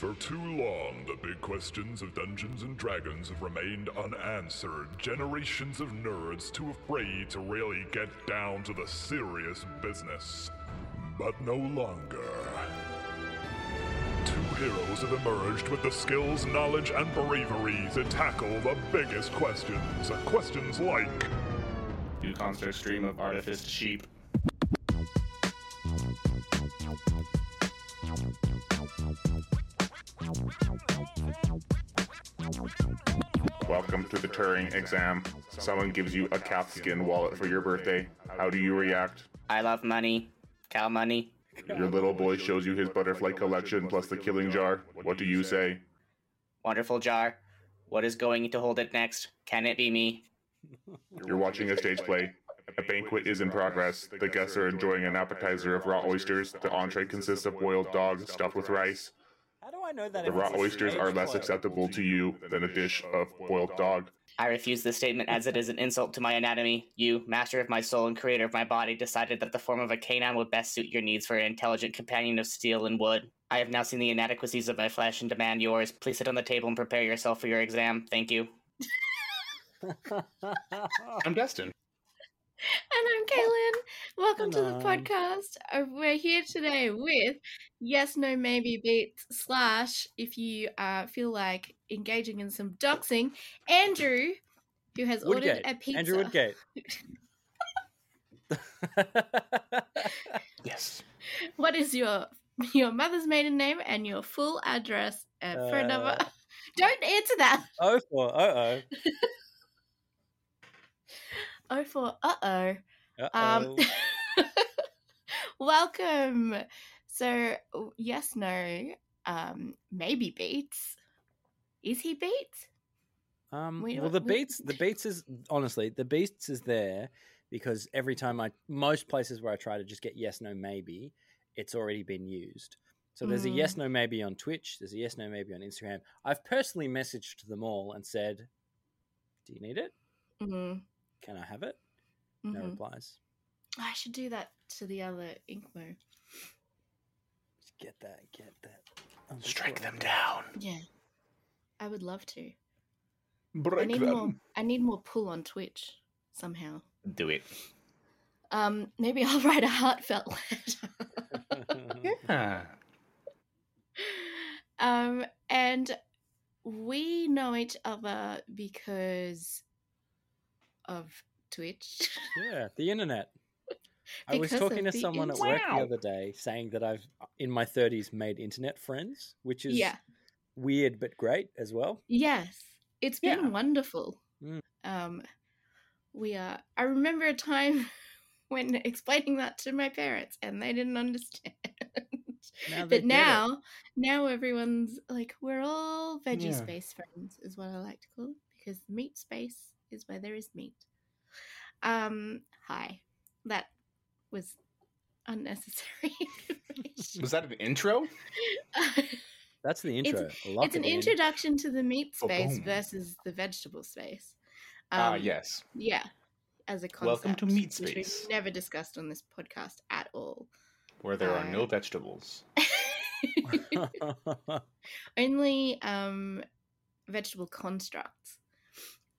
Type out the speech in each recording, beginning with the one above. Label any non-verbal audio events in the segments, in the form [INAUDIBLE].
For too long, the big questions of Dungeons and Dragons have remained unanswered. Generations of nerds too afraid to really get down to the serious business. But no longer. Two heroes have emerged with the skills, knowledge, and bravery to tackle the biggest questions. Questions like Do constant stream of artifice sheep. To the Turing exam. Someone gives you a calfskin wallet for your birthday. How do you react? I love money. Cow money. Your little boy shows you his butterfly collection plus the killing jar. What do you say? Wonderful jar. What is going to hold it next? Can it be me? You're watching a stage play. A banquet is in progress. The guests are enjoying an appetizer of raw oysters. The entree consists of boiled dog stuffed with rice. How do I know that? The raw oysters are less acceptable to you than a dish of boiled dog. I refuse this statement as it is an insult to my anatomy. You, master of my soul and creator of my body, decided that the form of a canine would best suit your needs for an intelligent companion of steel and wood. I have now seen the inadequacies of my flesh and demand yours. Please sit on the table and prepare yourself for your exam. Thank you. [LAUGHS] I'm Dustin. And I'm Kaylin. Welcome to the podcast. Uh, We're here today with Yes, No, Maybe Beats slash if you uh, feel like engaging in some doxing, Andrew, who has Woodgate. ordered a pizza. Andrew Woodgate. [LAUGHS] Yes. What is your your mother's maiden name and your full address and phone number? Uh, [LAUGHS] Don't answer that. oh for oh oh. [LAUGHS] Oh, for uh oh. Um, [LAUGHS] welcome. So, yes, no, um, maybe Beats. Is he Beats? Um, We well, the we- beats, the beats is honestly the beats is there because every time I, most places where I try to just get yes, no, maybe, it's already been used. So there's a yes, Mm. no, maybe on Twitch. There's a yes, no, maybe on Instagram. I've personally messaged them all and said, "Do you need it? Mm, Can I have it?" No mhm. replies. I should do that to the other Inkmo. Get that, get that. Oh, that's Strike what them down. Yeah, I would love to. I Break need more. I need more pull on Twitch somehow. Do it. Um, maybe I'll [LAUGHS] write a heartfelt letter. Yeah. [LAUGHS] um, and we know each other because of Twitch. Yeah, the internet. [LAUGHS] I was talking to someone at internet. work the other day saying that I've, in my 30s, made internet friends, which is yeah. weird but great as well. Yes, it's been Yeah. wonderful. Mm. Um, we are. I remember a time [LAUGHS] when explaining that to my parents, and they didn't understand. Now but get it. now, now everyone's like, we're all veggie Yeah. space friends, is what I like to call it, because meat space is where there is meat. Um, hi, that was unnecessary. [LAUGHS] Was that an intro? [LAUGHS] That's the intro. I Lock it's an it in. introduction to the meat Oh, space boom. versus the vegetable space. Ah, Um, yes. Yeah, as a concept. Welcome to Meat which we've Space. never discussed on this podcast at all. Where there are no uh, vegetables. [LAUGHS] Only um, vegetable constructs.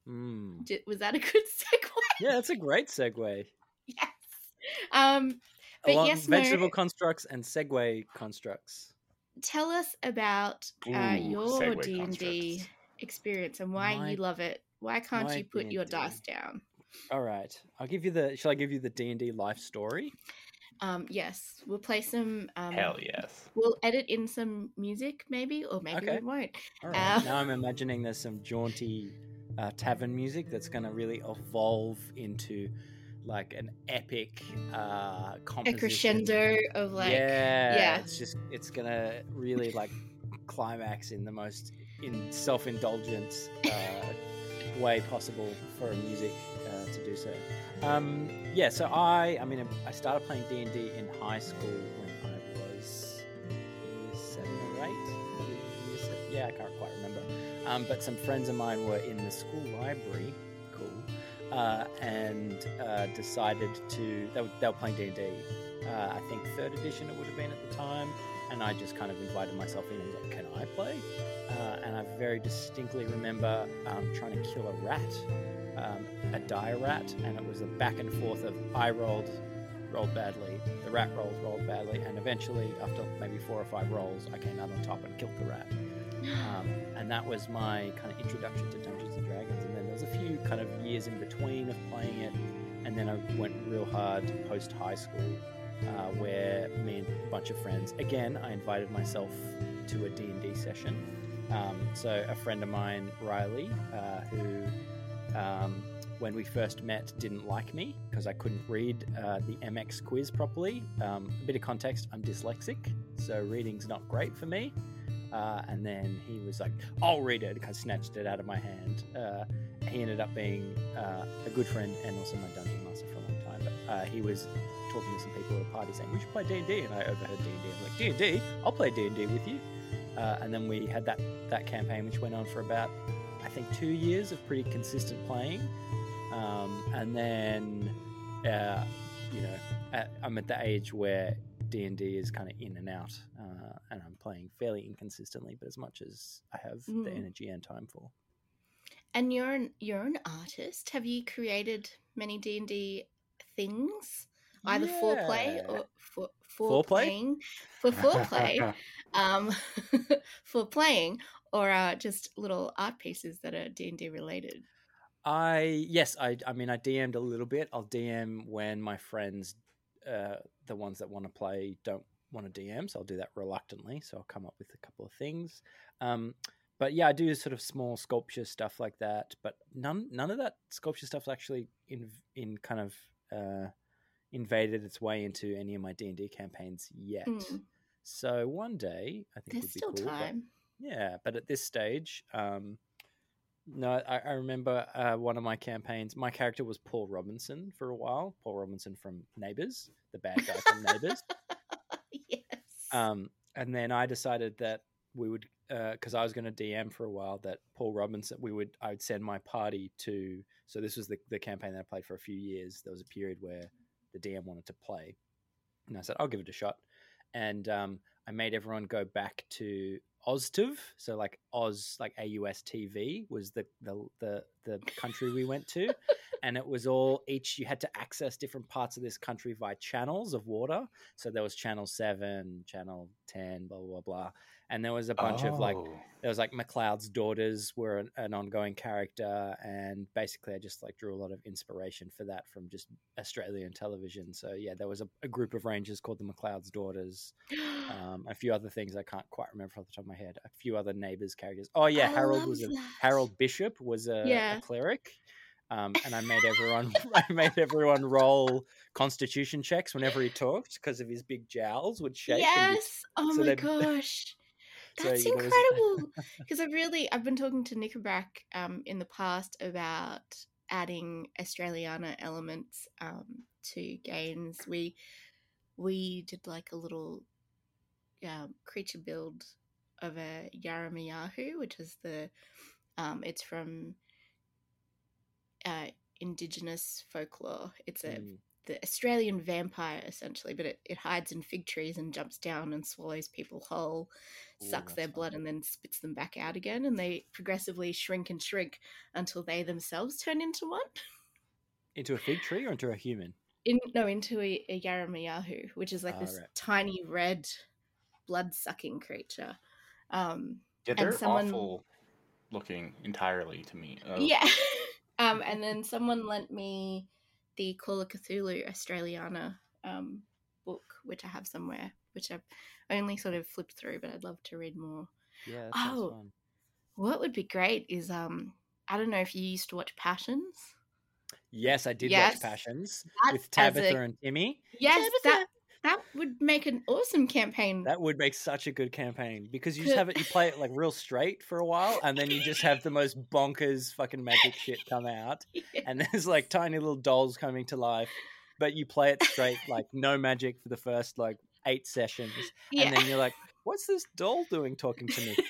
Mm. Di- Was that a good [LAUGHS] segue? Yeah, that's a great segue. [LAUGHS] yes. Um, but Along yes, no. vegetable constructs and segue constructs. Tell us about uh, your D and D experience and why My- you love it. Why can't you put your D&D. dice down? All right, I'll give you the. Shall I give you the D and D life story? Um, yes, we'll play some. Um, Hell yes. We'll edit in some music, maybe, or maybe Okay. we won't. All right. Uh, now I'm [LAUGHS] imagining there's some jaunty uh, tavern music that's going to really evolve into like an epic uh, A crescendo of like, yeah, yeah. It's just it's gonna really like climax in the most in self-indulgent uh, way possible for a music uh, to do so. Um, yeah, so I I mean I started playing D and D in high school Um, but some friends of mine were in the school library. Cool. Uh, and uh, decided to they were, they were playing D and D Uh, I think third edition it would have been at the time, and I just kind of invited myself in and was like, "Can I play?" Uh, and I very distinctly remember um, trying to kill a rat, um, a dire rat, and it was a back and forth of I rolled, rolled badly, the rat rolls rolled badly, and eventually, after maybe four or five rolls, I came out on top and killed the rat. Um, [SIGHS] and that was my kind of introduction to Dungeons and Dragons. And then there was a few kind of years in between of playing it, and then I went real hard post high school, uh, where me and a bunch of friends. Again, I invited myself to a D and D session. Um, so a friend of mine, Riley, uh, who um, when we first met didn't like me because I couldn't read uh, the MX quiz properly. Um, a bit of context: I'm dyslexic, so reading's not great for me. Uh, and then he was like, "I'll read it." Kind of snatched it out of my hand. Uh, he ended up being uh, a good friend and also my dungeon master for a long time. But uh, he was talking to some people at a party saying, "We should play D and D," and I overheard D and D. I'm like, D&D? I'll play D and D with you." Uh, and then we had that that campaign, which went on for about, I think, two years of pretty consistent playing. Um, and then, uh, you know, at, I'm at the age where D and D is kind of in and out, uh, and I'm playing fairly inconsistently, but as much as I have the Mm. energy and time for. And you're an you're an artist. Have you created many D and D things, either for play or for for Foreplay? playing, [LAUGHS] for foreplay, um, [LAUGHS] for playing, or uh, just little art pieces that are D and D related? I yes, I I mean I DM'd a little bit. I'll DM when my friends, uh, the ones that want to play, don't want to DM, so I'll do that reluctantly. So I'll come up with a couple of things. Um, but yeah, I do sort of small sculpture stuff like that. But none none of that sculpture stuff's actually in in kind of uh, invaded its way into any of my D and D campaigns yet. Mm. So one day I think There's would be still cool. but- time. yeah, but at this stage, um, no, I, I remember uh, one of my campaigns. My character was Paul Robinson for a while. Paul Robinson from Neighbours, the bad guy from Neighbours. [LAUGHS] yes. Um, and then I decided that we would, because I was going to DM for a while, that Paul Robinson, we would, I would send my party to. So this was the the campaign that I played for a few years. There was a period where the DM wanted to play, and I said I'll give it a shot. And um, I made everyone go back to Oztv, so like Oz, like A U S T V was the the the the country we went to, and it was all each you had to access different parts of this country via channels of water. So there was channel seven, channel ten, blah blah, blah. And there was a bunch of like Oh. there was like McLeod's daughters were an, an ongoing character, and basically I just like drew a lot of inspiration for that from just Australian television. So yeah, there was a, a group of rangers called the McLeod's daughters. [GASPS] Um, a few other things I can't quite remember off the top of my head. A few other Neighbours characters. Oh yeah, I Harold was a that. Harold Bishop was a, Yeah. a cleric. Um, and I made everyone [LAUGHS] [LAUGHS] I made everyone roll constitution checks whenever he talked because of his big jowls would shake. Yes. Oh so my gosh. So That's was- incredible. [LAUGHS] Because I really, I've been talking to Nickelback um, in the past about adding Australiana elements um, to games. We we did like a little um, creature build of a Yara-ma-yha-who, which is the um, it's from uh, indigenous folklore. It's a Mm. The Australian vampire essentially, but it, it hides in fig trees and jumps down and swallows people whole, Ooh, sucks their blood, and then spits them back out again. And they progressively shrink and shrink until they themselves turn into one. into a fig tree or into a human. In, no, into a, a Yara-ma-yha-who, which is like Ah, this right. tiny red blood sucking creature. Um, Yeah, they're someone- awful looking entirely to me. Uh, Yeah. [LAUGHS] um, and then someone lent me the Call of Cthulhu Australiana um, book, which I have somewhere, which I've only sort of flipped through, but I'd love to read more. Yeah, Oh. fun. What would be great is um, I don't know if you used to watch Passions. Yes, I did Yes. watch Passions That with Tabitha a- and Timmy. Yes, that that would make an awesome campaign. That would make such a good campaign because you just have it, you play it like real [LAUGHS] straight for a while, and then you just have the most bonkers fucking magic shit come out, [LAUGHS] Yeah. and there's like tiny little dolls coming to life, but you play it straight, like no magic for the first like eight sessions, Yeah. and then you're like, what's this doll doing talking to me? [LAUGHS]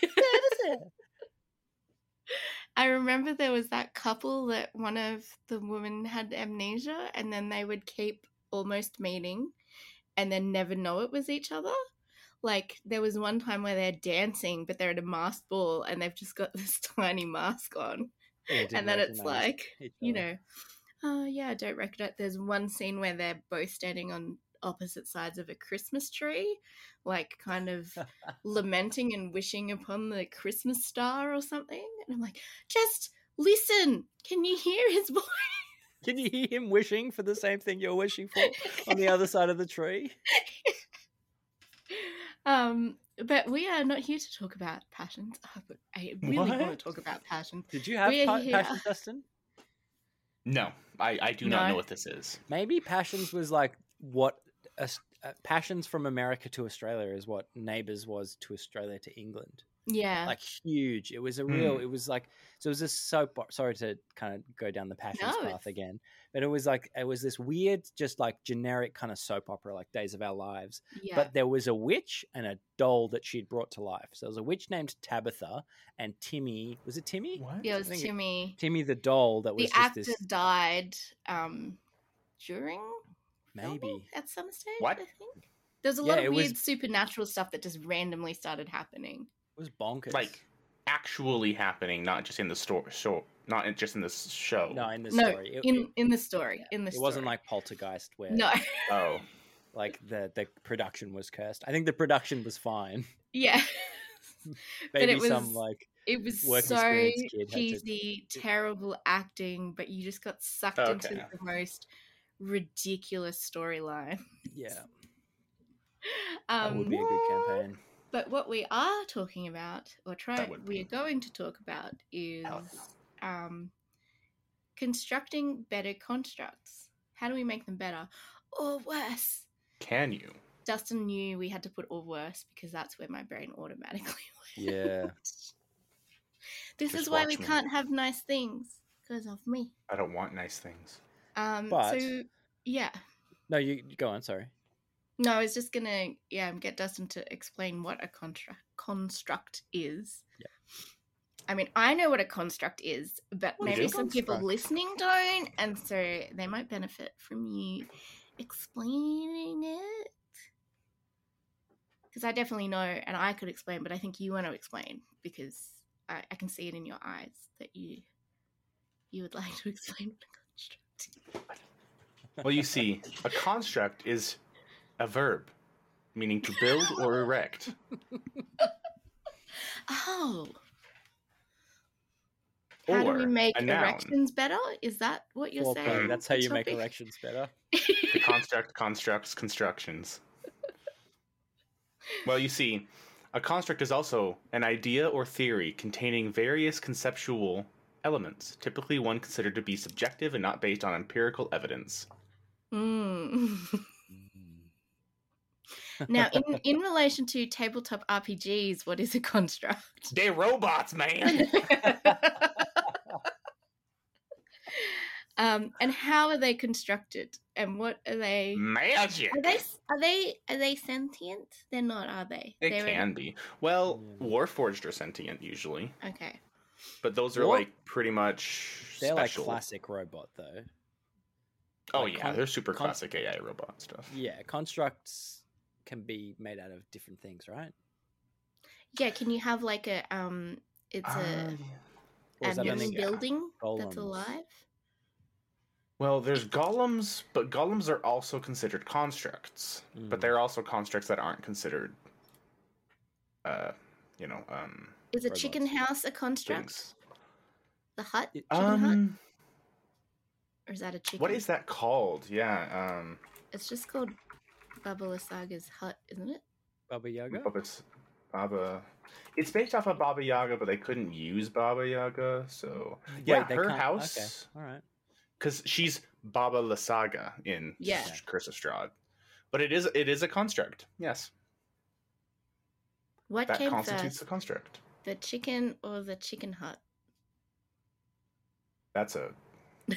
I remember there was that couple that one of the women had amnesia and then they would keep almost meeting and then never know it was each other. Like there was one time where they're dancing, but they're at a masked ball and they've just got [LAUGHS] this tiny mask on, Yeah, and then it's like you know, oh yeah, I don't recognize. There's one scene where they're both standing on opposite sides of a Christmas tree, like kind of [LAUGHS] lamenting and wishing upon the Christmas star or something. And I'm like, just listen. Can you hear his [LAUGHS] voice? Can you hear him wishing for the same thing you're wishing for on the other side of the tree? [LAUGHS] um, but we are not here to talk about passions. [LAUGHS] Oh, but I really want to talk about passions. Did you have We're pa- here. passion, Dustin? No, I, I do not know what this is. Maybe passions was like what Aus- uh, passions from America to Australia is what Neighbours was to Australia to England. Yeah. Like huge. It was a real. Hmm. It was like so. It was a soap. Sorry to kind of go down the passions No, path again, but it was like it was this weird, just like generic kind of soap opera, like Days of Our Lives. yeah. But there was a witch and a doll that she'd brought to life. So there was a witch named Tabitha and Timmy. Was it Timmy? What? yeah, it was think it- Timmy. Timmy the doll that was The actor this died um, during maybe. at some stage. What? I think there's a Yeah, lot of was- weird supernatural stuff that just randomly started happening. It was bonkers. Like actually happening, not just in the store, show, not in, just in the show. no, in the no, story, it, in it, in the story, in the it story. wasn't like Poltergeist where no, [LAUGHS] Oh, like the the production was cursed. I think the production was fine. yeah. [LAUGHS] But Maybe it was some like It was work so experience kid had to- cheesy, terrible acting, but you just got sucked into the most ridiculous storyline. yeah, [LAUGHS] that Um, would be a good campaign. But what we are talking about, or try, That we are going to talk about, is um, constructing better constructs. How do we make them better or worse? can you? Dustin knew we had to put or worse because that's where my brain automatically [LAUGHS] went. Yeah, This Just is why we me. can't have nice things because of me. I don't want nice things. Um, But- so yeah, no, you you go on. Sorry. No, I was just gonna yeah get Dustin to explain what a construct construct is. Yeah. I mean, I know what a construct is, but What is maybe a some people listening don't, and so they might benefit from you explaining it. Because I definitely know, and I could explain, but I think you want to explain because I, I can see it in your eyes that you you would like to [LAUGHS] explain what a construct. Well, you see, a construct is a verb, meaning to build or erect. [LAUGHS] Oh. How do we make a noun. erections better? Is that what you're Foreplay, saying? That's how you make Topic? erections better. The construct constructs constructions. [LAUGHS] Well, you see, a construct is also an idea or theory containing various conceptual elements, typically one considered to be subjective and not based on empirical evidence. Mm. [LAUGHS] now, in, in relation to tabletop RPGs, what is a construct? They're robots, man. [LAUGHS] um, and how are they constructed? And what are they? Magic. Are they are they are they sentient? They're not, are they? It They're can be. Well, Warforged are sentient usually, Okay. but those are War- like pretty much They're special. like classic robot though. Oh like yeah, con- they're super con- classic AI robot stuff. Yeah, constructs can be made out of different things, right? Yeah. Can you have like a um? It's a Or a that living only yeah. building that's alive. well, there's golems, but golems are also considered constructs, but Mm. they're also constructs that aren't considered, uh, you know, um, Is a chicken house a construct? things. The hut? It- Chicken hut? Um, Or is that a chicken? what is that called? Yeah, um, It's just called Baba Lysaga's hut, isn't it? Baba Yaga. Baba, Baba. It's based off of Baba Yaga, but they couldn't use Baba Yaga, so yeah, Wait, they her can't- house. Okay, all right. because she's Baba Lysaga in Yeah. Curse of Strahd. But it is it is a construct. Yes, What that came constitutes first, a construct. the chicken or the chicken hut? That's a [LAUGHS]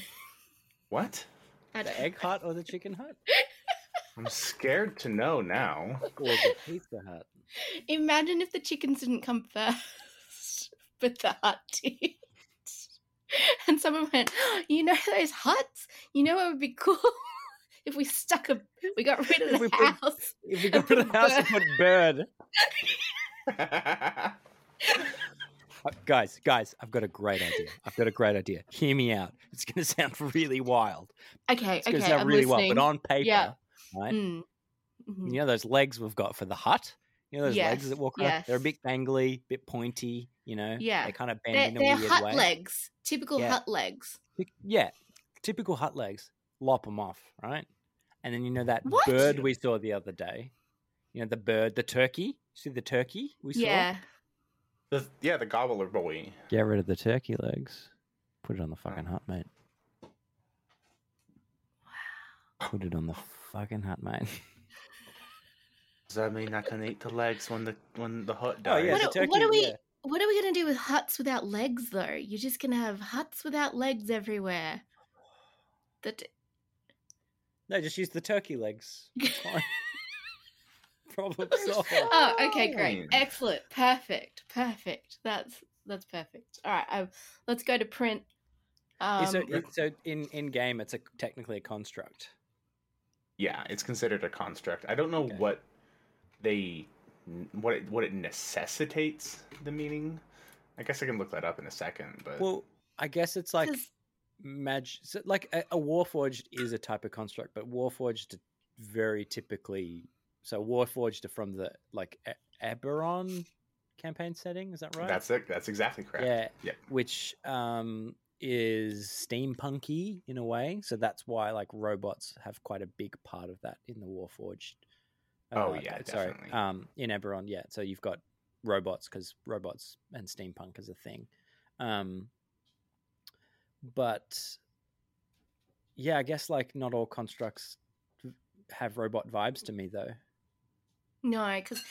what? The egg hut or the chicken hut [LAUGHS] I'm scared to know now. or the Pizza Hut? Imagine if the chickens didn't come first, [LAUGHS] but the hut did. And someone went, You know those huts? You know what would be cool? [LAUGHS] if we stuck a we got rid of If we the put- house. If we go to the house and put bird, [LAUGHS] Uh, guys, guys, I've got a great idea. I've got a great idea. Hear me out. It's going to sound really wild. Okay, It's going to sound I'm really listening. wild, but on paper, Yeah. Right? Mm. Mhm. You know those legs we've got for the hut. You know those legs that walk around. They're a yes. bit gangly, bit pointy. You know, Yeah. they kind of bend They're, in a they're weird hut way. legs, typical Yeah. hut legs. Yeah, typical hut legs. Lop them off, right? And then you know that What? bird we saw the other day. You know the bird, the turkey. See the turkey we saw. Yeah, The, yeah, the gobbler boy. Get rid of the turkey legs. Put it on the fucking hut, mate. Wow. Put it on the fucking hut, mate. Does that mean I can eat the legs when the when the hut Oh, yeah, What the do- what turkey, do we- yeah. what are we gonna do with huts without legs, though? You're just gonna have huts without legs everywhere. That No, just use the turkey legs. It's. [LAUGHS] Problem solved. oh, okay, great, excellent, perfect, perfect. That's that's perfect. All right, um, let's go to print. Um, so, so in in game, it's a technically a construct. Yeah, it's considered a construct. I don't know Okay. what they what it, what it necessitates the meaning. I guess I can look that up in a second, but Well, I guess it's like mag. So like a, a warforged is a type of construct, but warforged very typically. So warforged are from the like E- Eberron campaign setting. Is that right? that's it. That's exactly correct. Yeah. Yep. Which um is steampunky in a way. So that's why like robots have quite a big part of that in the Warforged. Oh, uh, yeah, sorry. definitely. Um in Eberron, yeah. So you've got robots because robots and steampunk is a thing. Um but yeah, I guess like not all constructs have robot vibes to me though. no, because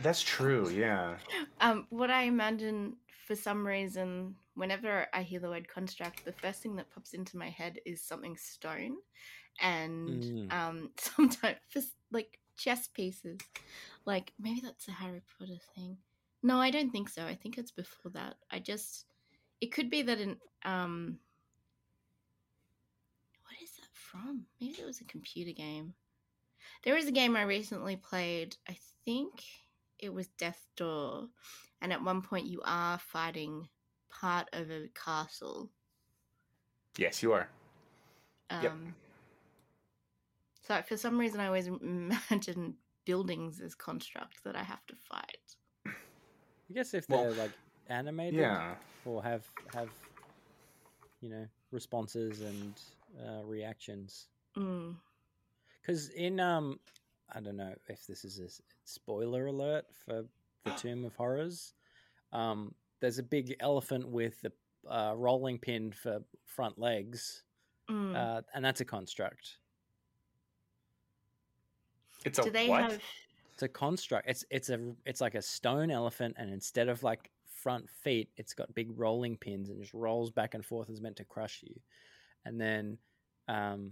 That's true. Yeah. [LAUGHS] um, what I imagine for some reason, whenever I hear the word construct, the first thing that pops into my head is something stone, and Mm. um, [LAUGHS] sometimes s- like chess pieces, like maybe that's a Harry Potter thing. No, I don't think so. I think it's before that. I just it could be that in um, what is that from? Maybe it was a computer game. There was a game I recently played. I think it was Death Door, and at one point you are fighting part of a castle. Yes, you are. Um, Yep. So for some reason, I always [LAUGHS] imagine buildings as constructs that I have to fight. I guess if they're like animated Yeah. or have have you know responses and uh, reactions Mm. because in um i don't know if this is a spoiler alert for the [GASPS] tomb of horrors um there's a big elephant with the uh, rolling pin for front legs Mm. uh, and that's a construct It's a Do they what? have? it's a construct it's it's a it's like a stone elephant and instead of like front feet it's got big rolling pins and just rolls back and forth and is meant to crush you and then um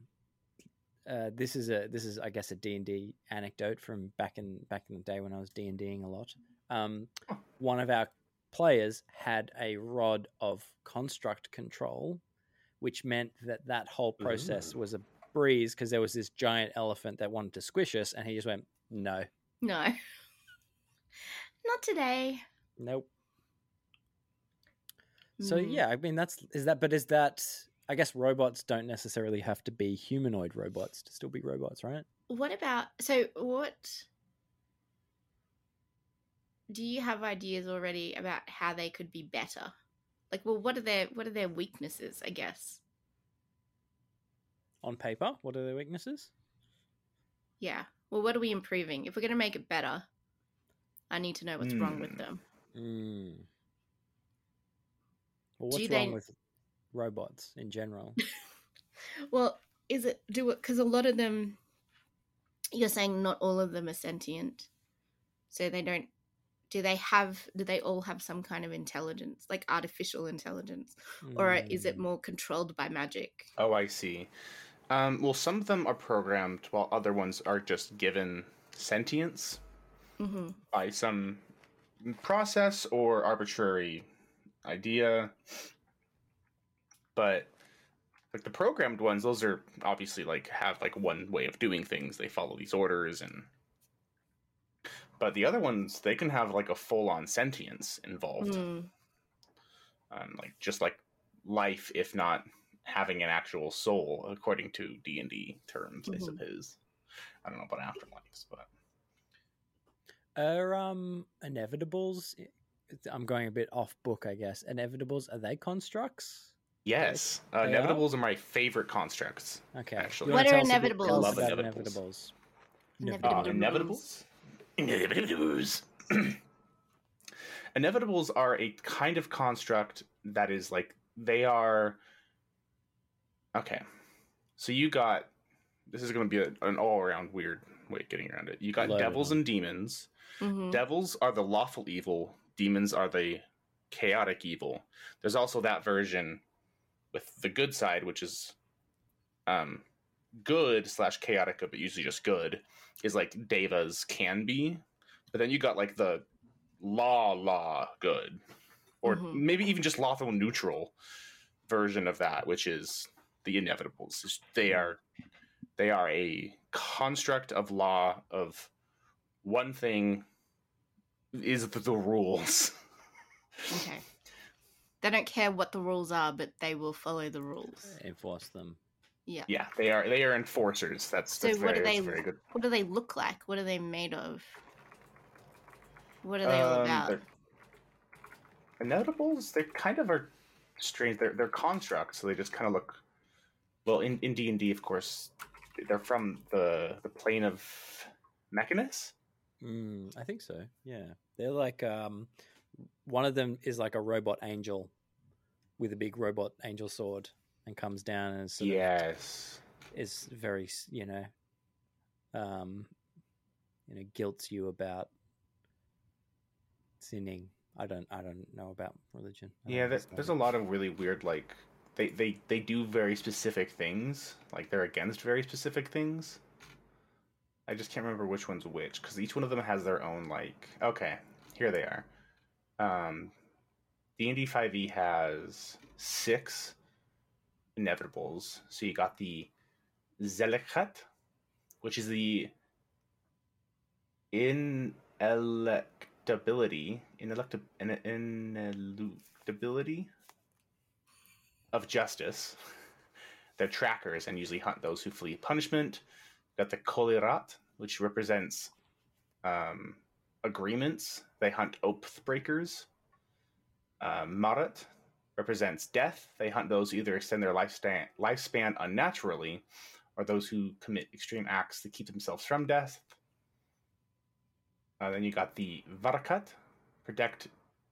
uh, this is a this is I guess a D and D anecdote from back in back in the day when I was D and Ding a lot. Um, one of our players had a rod of construct control, which meant that that whole process Ooh. was a breeze because there was this giant elephant that wanted to squish us, and he just went, "No, No. [LAUGHS] Not today. nope." So Mm. yeah, I mean that's is that, but is that? I guess robots don't necessarily have to be humanoid robots to still be robots, right? What about so what do you have ideas already about how they could be better? Like well what are their what are their weaknesses, I guess? On paper, what are their weaknesses? Yeah. Well what are we improving? If we're gonna make it better, I need to know what's wrong with Hmm. them. Mm. Well, Do what's they- wrong with robots in general? [LAUGHS] Well, is it do it because a lot of them you're saying not all of them are sentient. So they don't do they have do they all have some kind of intelligence, like artificial intelligence? Or is it Mm. more controlled by magic? Oh, I see. Um, well, some of them are programmed, while other ones are just given sentience hmm by some process or arbitrary idea. But Like the programmed ones, those are obviously like have like one way of doing things. They follow these orders and but the other ones they can have like a full on sentience involved. Mm. Um, like just like life if not having an actual soul according to D&D terms, I Mhm. suppose. I don't know about afterlives, but Are um inevitables? I'm going a bit off book, I guess. Inevitables are they constructs? yes, uh, They are? inevitables are my favorite constructs. Okay. Actually. What are tell us a bit inevitables? I love about inevitables. inevitables? Uh, Inevitables. Inevitables. [CLEARS THROAT] Inevitables. inevitables are a kind of construct that is like they are. Okay, so you got. This is going to be a, an all-around weird way of getting around it. You got Load devils on. and demons. Mhm. Devils are the lawful evil. Demons are the chaotic evil. There's also that version with the good side, which is um, good slash chaotic, but usually just good, is like devas can be. But then you got like the law law good, or Mhm. maybe even just lawful neutral version of that, which is the inevitables. They are they are a construct of law of one thing is the, the rules. Okay. They don't care what the rules are, but they will follow the rules. Enforce them. Yeah. yeah, they are they are enforcers. That's, So that's what very, do they very good. what do they look like? What are they made of? What are they all Um, about? they're- they kind of are strange. They're they're constructs, so they just kind of look. Well, in in D and D, of course, they're from the the plane of Mechanus. Mm, I think so. Yeah, they're like um, one of them is like a robot angel with a big robot angel sword and comes down and sort Yes. of is very you know, um, you know, guilts you about sinning. I don't I don't know about religion. I Yeah, there, there's a lot of really weird like they, they they do very specific things. Like they're against very specific things. I just can't remember which one's which because each one of them has their own like. Okay, here they are. Um, D and D five E has six inevitables. So you got the Zelekhut, which is the inelectability, inelectab- in- ineluctability of justice. [LAUGHS] They're trackers and usually hunt those who flee punishment. Got the Kolyarut, which represents um, agreements. They hunt oath breakers. Uh, Marut represents death. They hunt those who either extend their lifespan, lifespan unnaturally or those who commit extreme acts to keep themselves from death. Uh, then you got the Varakhut, protect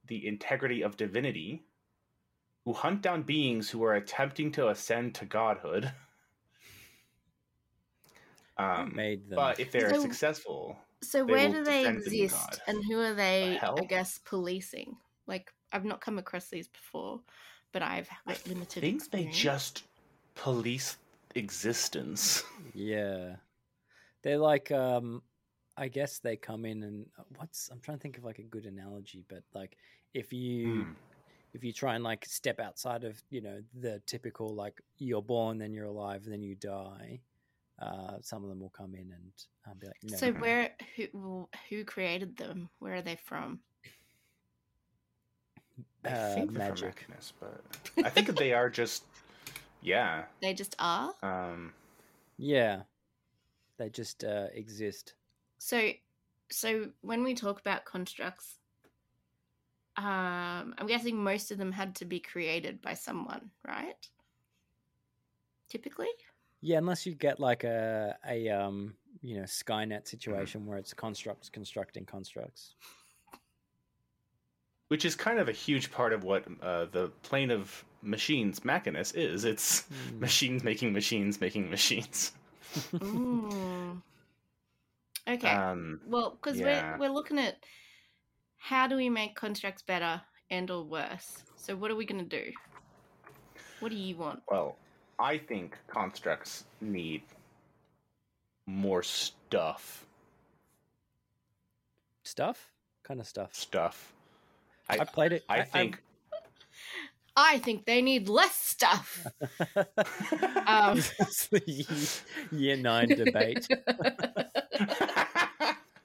the integrity of divinity, who hunt down beings who are attempting to ascend to godhood. [LAUGHS] Um, made them. but if they're So- successful, So they where will do they defend the exist and who are they hell? I guess policing? Like I've not come across these before, but I've got I limited think they just police existence. Yeah. They're like um I guess they come in and uh, what's I'm trying to think of like a good analogy, but like if you Hmm. if you try and like step outside of, you know, the typical like you're born, then you're alive, then you die, uh some of them will come in and uh, be like, no. So Mhm. where who who created them? Where are they from? I Uh, think they're from magic. Mechanus, but I think they are just, [LAUGHS] yeah. They just are. Um, Yeah. They just uh exist. So so when we talk about constructs, um, I'm guessing most of them had to be created by someone, right? Typically. Yeah, unless you get like a a um you know Skynet situation where it's constructs constructing constructs. Which is kind of a huge part of what uh, the plane of machines Mechanus is. It's Mm. machines making machines making machines. Mm. Okay. Um, well, because yeah. we're we're looking at how do we make constructs better and or worse. So what are we gonna do? What do you want? well, I think constructs need more stuff. Stuff? kind of stuff? Stuff. I, I played it. I think I think they need less stuff. [LAUGHS] Um, It's the year- year nine debate. [LAUGHS]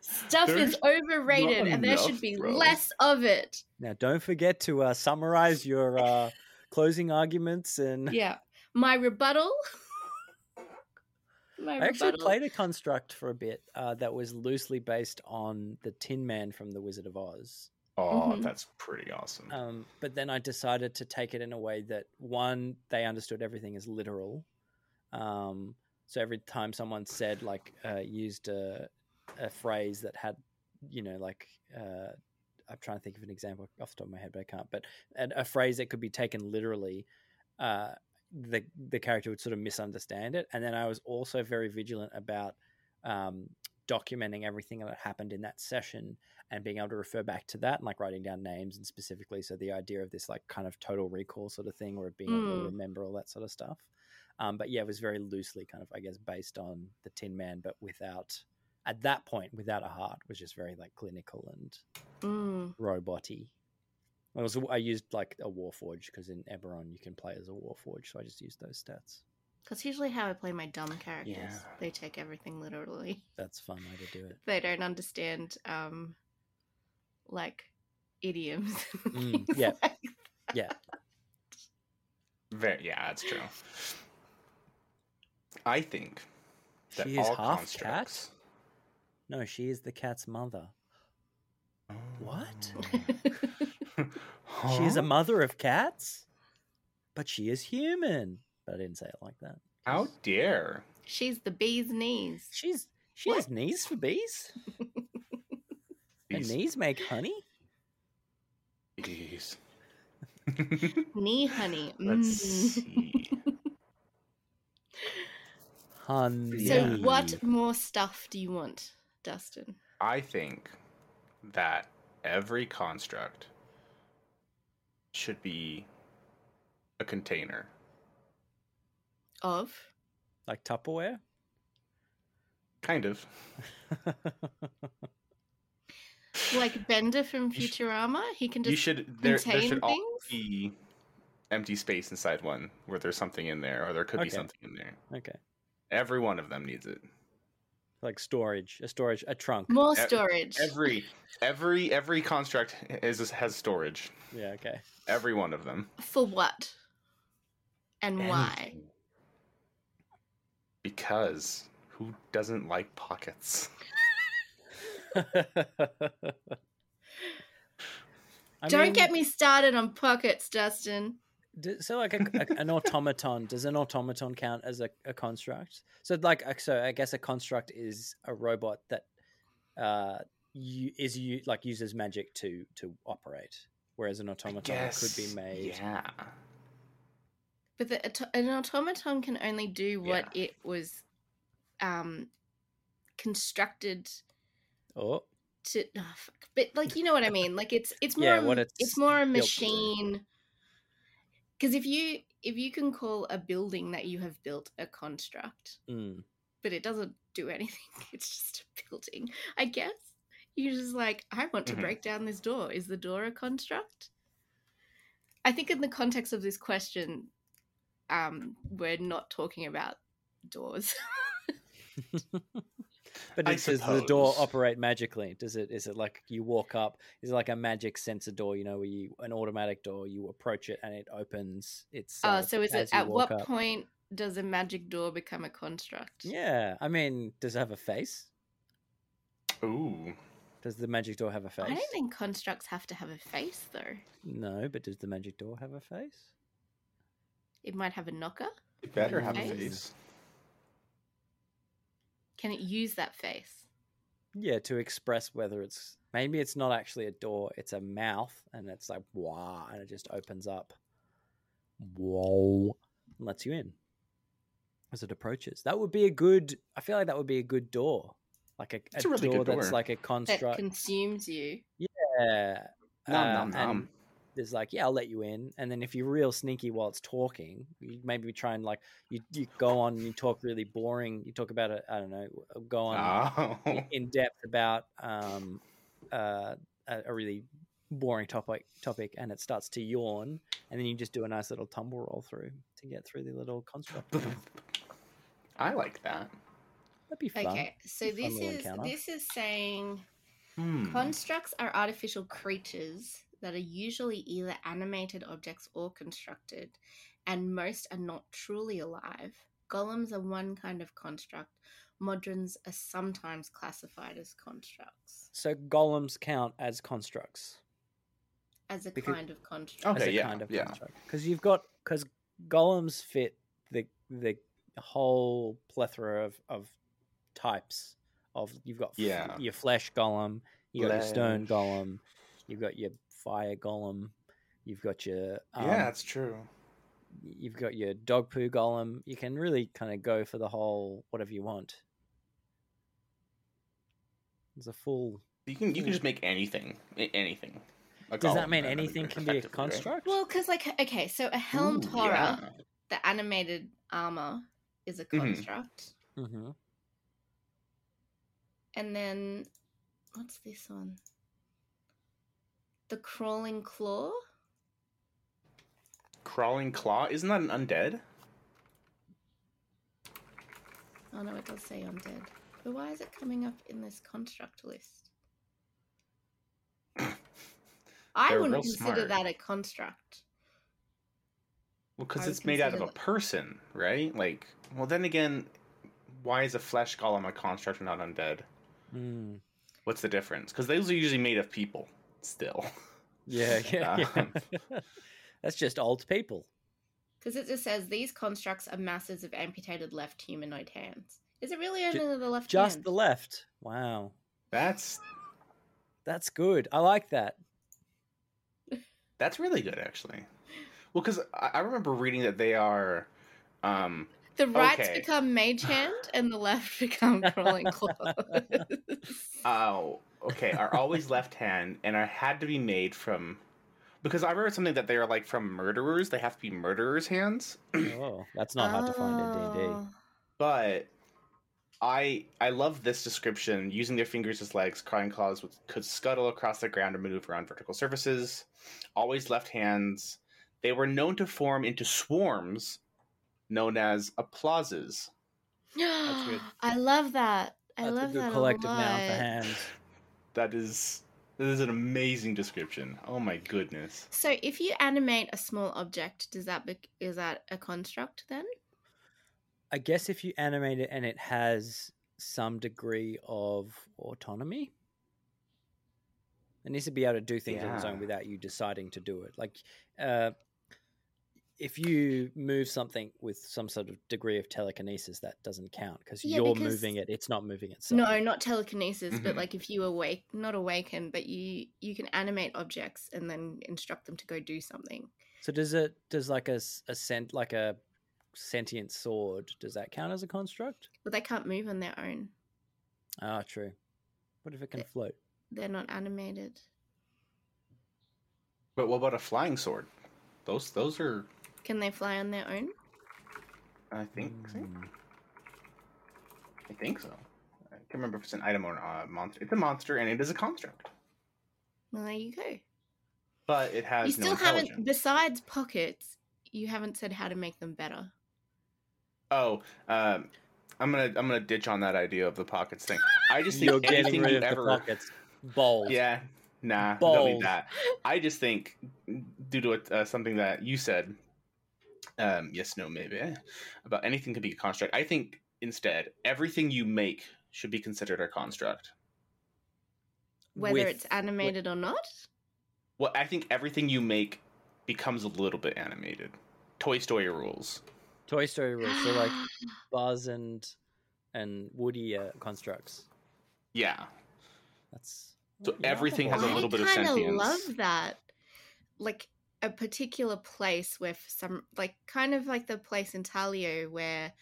stuff is overrated, not and there should be bro. less of it. Now, don't forget to uh, summarize your uh, closing arguments. And Yeah. My rebuttal. My I actually rebuttal. played a construct for a bit uh, that was loosely based on the Tin Man from The Wizard of Oz. Oh, Mhm. that's pretty awesome. Um, but then I decided to take it in a way that one, they understood everything as literal. Um, so every time someone said like uh, used a, a phrase that had, you know, like uh, I'm trying to think of an example off the top of my head, but I can't. But a, a phrase that could be taken literally, uh, the the character would sort of misunderstand it. And then I was also very vigilant about um, documenting everything that happened in that session and being able to refer back to that and like writing down names and specifically so the idea of this like kind of total recall sort of thing or being able to Mm. remember all that sort of stuff um, but yeah it was very loosely kind of i guess based on the tin man but without at that point without a heart was just very like clinical and Mm. roboty I was I used like a Warforge because in Eberron you can play as a Warforge, so I just used those stats. That's usually how I play my dumb characters. Yeah. They take everything literally. [LAUGHS] That's a fun way to do it. They don't understand um like idioms. [LAUGHS] Mm, yeah. like- Yeah, Very, yeah, that's true. I think that She is all half constructs. no, she is the cat's mother. What? [LAUGHS] Huh? She is a mother of cats, but she is human. But I didn't say it like that. How dare? She's the bee's knees. She's she has knees for bees. [LAUGHS] And Bees. knees make honey. Bees. [LAUGHS] Knee honey. [LAUGHS] Let's Mm. see. Honey. So what more stuff do you want, Dustin? I think that every construct should be a container. Of? Like Tupperware. Kind of. [LAUGHS] Like Bender from Futurama? He can You just should there, there should always things? be empty space inside one where there's something in there or there could be something in there. okay. Every one of them needs it. Like storage, a storage, a trunk. more storage. Every [LAUGHS] every every construct is has storage. Yeah. Okay. Every one of them. For what? And why? Anything. Because who doesn't like pockets? [LAUGHS] I Don't mean, get me started on pockets, Dustin. d- So, like a, a- an automaton, does an automaton count as a, a construct? So, like, uh, so I guess a construct is a robot that uh, you, is you like uses magic to to operate, whereas an automaton could be made. Yeah. But the, an automaton can only do what it was um, constructed Oh, to. Oh, fuck. But like you know what I mean. Like it's it's more Yeah, a- it's, it's more a built to do. machine. Because if you if you can call a building that you have built a construct, mm. but it doesn't do anything, [LAUGHS] it's just a building. I guess you're just like, I want to Mhm. break down this door. Is the door a construct? I think in the context of this question, um, we're not talking about doors. [LAUGHS] But it, does the door operate magically? Does it? Is it like you walk up? Is it like a magic sensor door? You know, where you an automatic door, you approach it and it opens Oh, itself. so is it at what up. point does a magic door become a construct? Yeah, I mean, does it have a face? Ooh. Does the magic door have a face? I don't think constructs have to have a face though. No, but does the magic door have a face? It might have a knocker. It better have a Face? face. Can it use that face? Yeah, to express whether it's maybe it's not actually a door, it's a mouth, and it's like wow, and it just opens up. Whoa, and lets you in as it approaches. That would be a good. I feel like that would be a good door, like a, a a really door good that's like a construct That construct. consumes you. Yeah. Nom, uh, nom, nom. And there's like, yeah, I'll let you in. And then if you're real sneaky while it's talking, you maybe try and like you, you go on and you talk really boring. You talk about it. I don't know. Go on Oh. in- in depth about um uh, a, a really boring topic topic and it starts to yawn and then you just do a nice little tumble roll through to get through the little construct I like that. that'd be fun Okay, so this is encounter. this is saying Hmm. constructs are artificial creatures that are usually either animated objects or constructed, and most are not truly alive. Golems are one kind of construct. Modrons are sometimes classified as constructs, so golems count as constructs as a Because- kind of construct. Okay, as a yeah, kind of yeah. construct because you've got because golems fit the the whole plethora of of types of you've got f- Yeah. your flesh golem you got your stone golem you've got your fire golem you've got your um, yeah, that's true. you've got your dog poo golem you can really kind of go for the whole whatever you want it's a full You can you can just make anything, anything. Does that mean anything can be a construct Well, because like okay, so a Helm Ooh, horror, yeah. the animated armor, is a Mhm. construct, hmm and then what's this one? The crawling claw. Crawling claw, isn't that an undead? Oh no, it does say undead. But why is it coming up in this construct list? [LAUGHS] I wouldn't consider smart. that a construct. Well, because it's made out of a consider person, right? Like, well, then again, why is a flesh golem a construct and not undead? Mm. What's the difference? Because those are usually made of people. Still, [LAUGHS] Yeah, yeah, Um, yeah. [LAUGHS] That's just old people. Because it just says these constructs are masses of amputated left humanoid hands. Is it really Ju- only the left Just hand? the left. Wow. that's That's good. I like that. that's really good, actually. Well, because I, I remember reading that they are, um, The right Okay. become mage hand [SIGHS] and the left [LAUGHS] become crawling claws. [LAUGHS] oh, okay, are always left hand and are had to be made from. Because I read something that they are like from murderers. They have to be murderers' hands. [CLEARS THROAT] Oh, that's not hard to find in D&D. Oh. but I I love this description. Using their fingers as legs, crawling claws would, could scuttle across the ground or maneuver on vertical surfaces. Always left hands. They were known to form into swarms, known as applauses. [GASPS] I love that. I That's love a good that collective a lot. noun for hands. That is that is an amazing description. Oh my goodness. So, if you animate a small object, does that bec is that a construct then? I guess if you animate it and it has some degree of autonomy, it needs to be able to do things on its own without you deciding to do it. Like, uh, if you move something with some sort of degree of telekinesis, that doesn't count because Yeah, you're because- moving it; it's not moving itself. No, not telekinesis, but Mhm. like if you awake, not awaken, but you you can animate objects and then instruct them to go do something. So does it does like a s- a sent like a sentient sword? Does that count as a construct? But they can't move on their own. Ah, true. What if it can Eh. float? They're not animated. But what about a flying sword? Those those are Can they fly on their own? I think so. Mm. I think so. I can't remember if it's an item or a monster. It's a monster and it is a construct. Well, there you go. But it has you no still haven't, besides pockets, you haven't said how to make them better. Oh, um, I'm gonna I'm gonna ditch on that idea of the pockets thing. I just think You're getting anything rid you of ever, the pockets. Bold. Yeah, nah, don't need that. I just think due to it, uh, something that you said, um, yes, no, maybe eh, about anything could be a construct. I think instead everything you make should be considered a construct. Whether With- it's animated or not. Well, I think everything you make becomes a little bit animated. Toy Story rules. Toy Story rules. So like [GASPS] Buzz and and Woody uh, constructs. Yeah. That's So yeah, everything has a little bit of kinda love that. Like a particular place with some, like kind of like the place in Talio where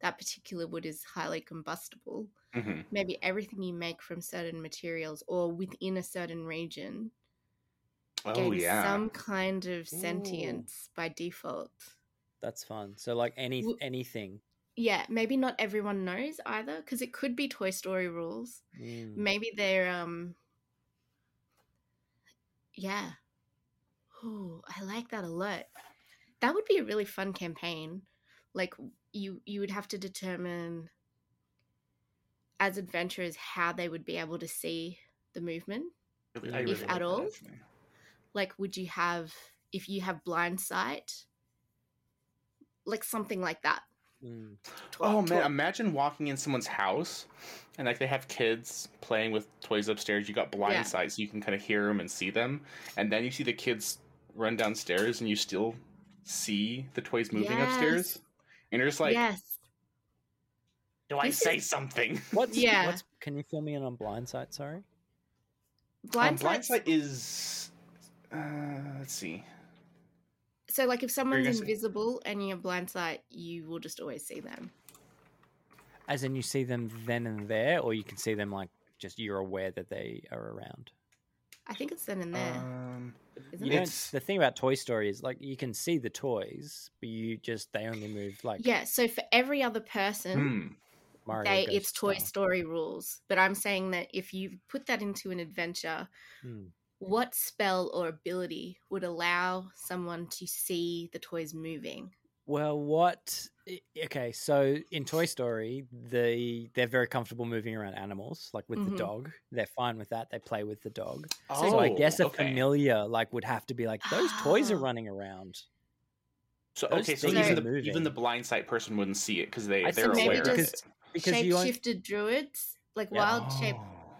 that particular wood is highly combustible. hmm Maybe everything you make from certain materials or within a certain region Oh gains yeah. some kind of sentience by default. that's fun. So like any W- anything. Yeah, maybe not everyone knows either because it could be Toy Story rules. Mm. Maybe they're um Yeah. Ooh, I like that a lot. That would be a really fun campaign. Like you you would have to determine as adventurers how they would be able to see the movement. Really- If really at like all? actually. Like would you have if you have blind sight like something like that. Mm. Oh Tw- man, tw- imagine walking in someone's house and like they have kids playing with toys upstairs. You got blind Yeah. sight, so you can kind of hear them and see them. And then you see the kids run downstairs, and you still see the toys moving upstairs. And you're just like, yes. "Do I This say is- something?" [LAUGHS] What's Yeah. What's, can you fill me in on Blindsight? Sorry. Blind, um, blind sight is. Uh, let's see. So like if someone's gonna say- invisible and you have blind sight, you will just always see them. As in, you see them then and there, or you can see them like just you're aware that they are around. I think it's then and there, Um, not You it? don't. The thing about Toy Story is like you can see the toys, but you just they only move like Yeah, so for every other person. Mario. they it's Toy style. Story rules. But I'm saying that if you put that into an adventure, Hmm. what spell or ability would allow someone to see the toys moving? Well, what? I- Okay, so in Toy Story, they they're very comfortable moving around animals, like with Mhm. the dog. They're fine with that. They play with the dog. Oh, so I guess a okay. familiar like would have to be like those toys are [GASPS] running around. So those okay, so even the even the blind sight person wouldn't see it because they I they're think maybe aware. of just- it. Because Shape you won't- shifted druids, like Yeah. wild shape Oh.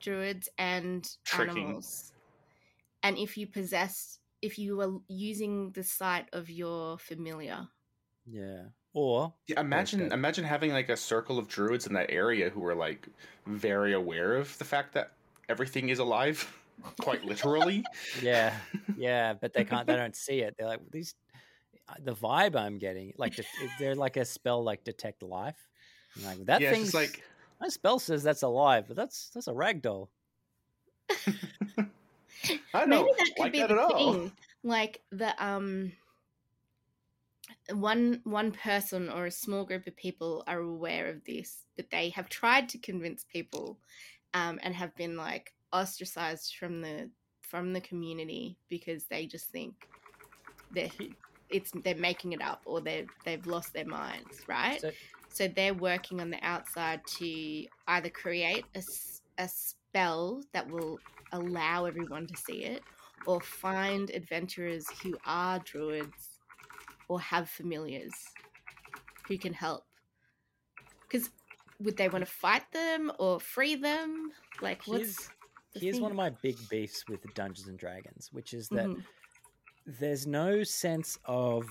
druids and Tricking. animals. And if you possess, if you were using the sight of your familiar, yeah, or Yeah, imagine imagine having like a circle of druids in that area who are like very aware of the fact that everything is alive, [LAUGHS] quite literally. yeah, [LAUGHS] yeah, but they can't. They don't see it. They're like these. uh, The vibe I'm getting, like, de- they're like a spell, like detect life. I'm like that yeah, it's thing's like that spell says that's alive, but that's that's a ragdoll. [LAUGHS] I maybe don't that could like be the at all. thing. Like the um, one one person or a small group of people are aware of this, but they have tried to convince people, um, and have been like ostracized from the from the community because they just think they're it's they're making it up or they they've lost their minds, right? So, So they're working on the outside to either create a, a spell that will allow everyone to see it or find adventurers who are druids or have familiars who can help. Because would they want to fight them or free them? Like, what's. here's here's one of my big beefs with Dungeons and Dragons, which is that Mhm. there's no sense of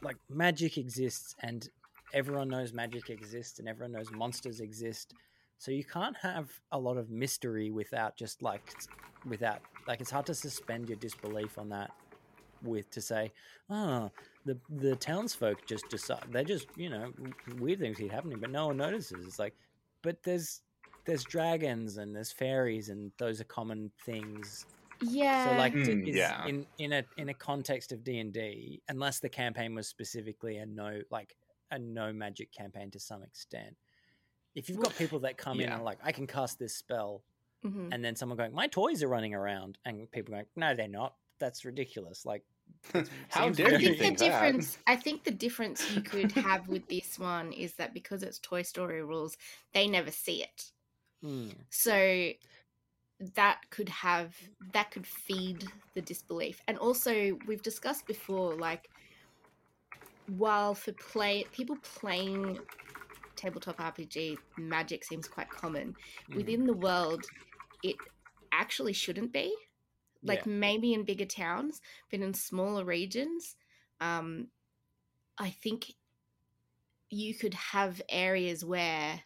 like magic exists and everyone knows magic exists and everyone knows monsters exist so you can't have a lot of mystery without just like without like it's hard to suspend your disbelief on that with to say oh the the townsfolk just decide they just you know weird things keep happening but no one notices it's like but there's there's dragons and there's fairies and those are common things Yeah. so like Mm, is yeah. in in a in a context of D and D, unless the campaign was specifically a no like a no magic campaign to some extent. If you've got people that come in and like I can cast this spell, Mhm. and then someone going my toys are running around, and people going no they're not. That's ridiculous. Like [LAUGHS] How dare I you think the think that? difference. I think the difference you could have with this one is that because it's Toy Story rules, they never see it. hmm, So that could have that could feed the disbelief. And also, we've discussed before, like while for play people playing tabletop RPG, magic seems quite common hmm, within the world. It actually shouldn't be like Yeah. maybe in bigger towns but in smaller regions um i think you could have areas where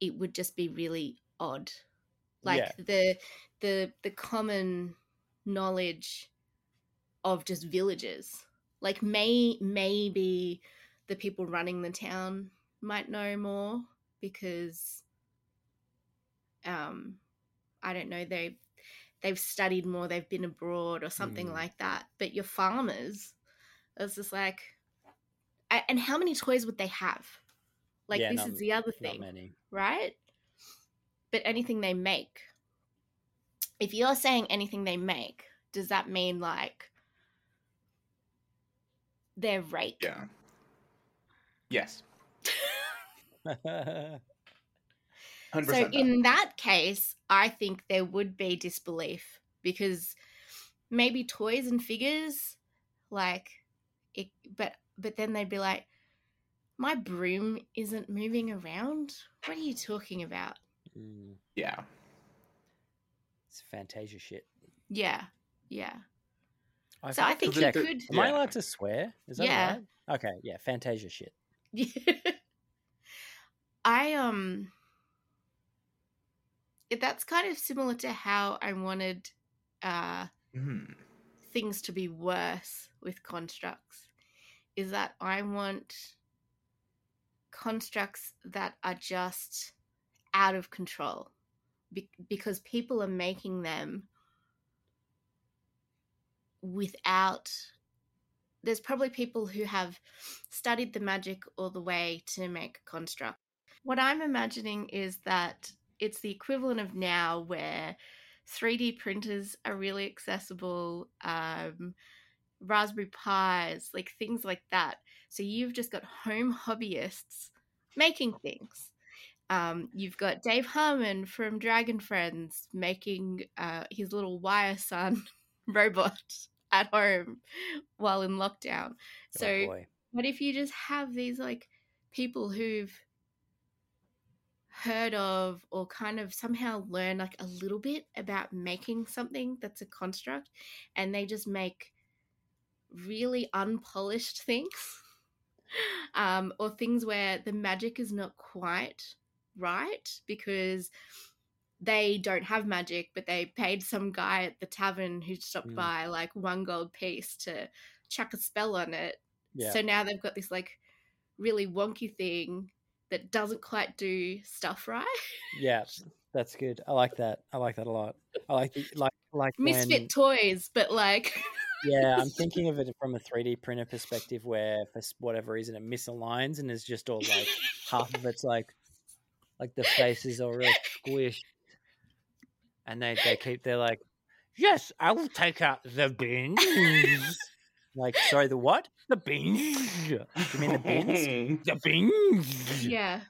it would just be really odd like Yeah. the the the common knowledge of just villages like may maybe the people running the town might know more because um i don't know they they've studied more they've been abroad or something Mm. like that but your farmers it's just like a- and how many toys would they have like Yeah, this not- is the other thing many. right but anything they make if you're saying anything they make, does that mean like they're rake? Yeah. Yes. [LAUGHS] Hundred So in that case, I think there would be disbelief because maybe toys and figures, like it, but but then they'd be like, my broom isn't moving around. What are you talking about? Mm, Yeah. it's Fantasia shit. Yeah, yeah. I So I think So you the- could. Am I allowed to swear? Is that Yeah. right? Okay, yeah, Fantasia shit. [LAUGHS] I um it- that's kind of similar to how I wanted uh Mhm. things to be worse with constructs is that I want constructs that are just out of control be- because people are making them without there's probably people who have studied the magic all the way to make a construct. What I'm imagining is that it's the equivalent of now where 3D printers are really accessible, um, Raspberry Pis, like things like that. So you've just got home hobbyists making things. Um, you've got Dave Harmon from Dragon Friends making uh, his little wire son [LAUGHS] robot at home while in lockdown. Oh, So boy. what if you just have these like people who've heard of or kind of somehow learn like a little bit about making something that's a construct and they just make really unpolished things [LAUGHS] um, or things where the magic is not quite right because they don't have magic but they paid some guy at the tavern who stopped Mm. by like one gold piece to chuck a spell on it Yeah. so now they've got this like really wonky thing that doesn't quite do stuff right. Yeah, [LAUGHS] that's good. I like that. I like that a lot. I like the, like like Misfit when, toys, but like yeah, [LAUGHS] I'm thinking of it from a 3D printer perspective, where for whatever reason it misaligns and is just all like half of it's like like the faces are real squished, and they they keep they're like, yes, I will take out the bins. Like, sorry, the what? The bins. You mean the bins? [LAUGHS] the bins. yeah,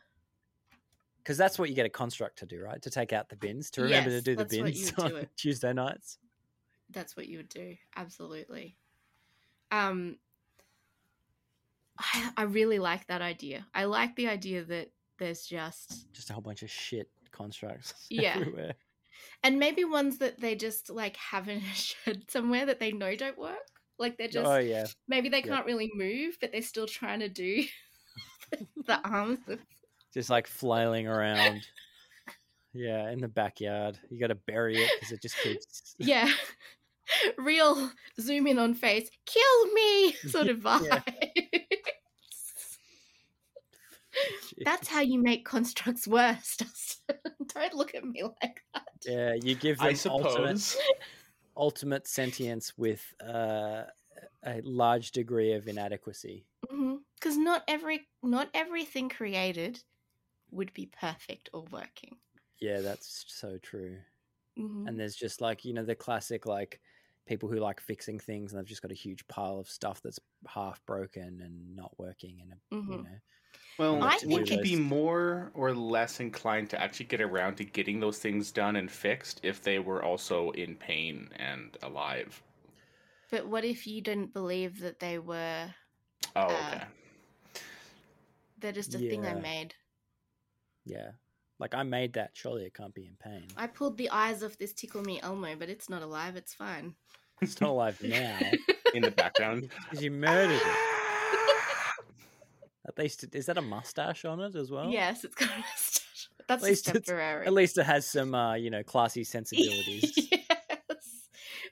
Because that's what you get a construct to do, right? To take out the bins, to remember Yes, to do the bins do on it. [LAUGHS] Tuesday nights. that's what you would do. Absolutely. Um, I, I really like that idea. I like the idea that there's just Just a whole bunch of shit constructs [LAUGHS] Yeah. everywhere. and maybe ones that they just like have in a shed somewhere that they know don't work. Like they're just oh yeah, maybe they yeah. can't really move, but they're still trying to do [LAUGHS] the arms. Just like flailing around. Yeah, in the backyard, you got to bury it because it just keeps. [LAUGHS] Yeah. Real zoom in on face, kill me [LAUGHS] sort of vibe. Yeah. That's how you make constructs worse, Don't look at me like that. Yeah, you give them I suppose. ultimate sentience with uh, a large degree of inadequacy. Because not every not everything created would be perfect or working. Yeah, that's so true. Mhm. And there's just like you know the classic like people who like fixing things and they've just got a huge pile of stuff that's half broken and not working and you Mhm. know Well, I would think you be more or less inclined to actually get around to getting those things done and fixed if they were also in pain and alive? But what if you didn't believe that they were? Oh, Uh, okay. They're just a thing I made. yeah like I made that surely it can't be in pain. I pulled the eyes off this tickle me Elmo, but it's not alive. It's fine. It's not alive [LAUGHS] now In the background. [LAUGHS] because you murdered it. At least is that a mustache on it as well? yes, it's got a mustache. [LAUGHS] That's least just temporary. At least it has some uh, you know classy sensibilities. [LAUGHS] yes.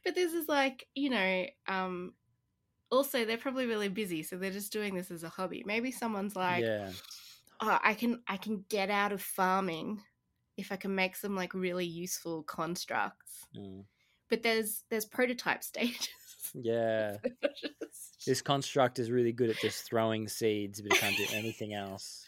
But this is like, you know, um also they're probably really busy, so they're just doing this as a hobby. Maybe someone's like, yeah. oh, I can I can get out of farming if I can make some like really useful constructs. Mm. But there's there's prototype [LAUGHS] stages. Yeah. [LAUGHS] Just- This construct is really good at just throwing seeds, but it can't do anything else.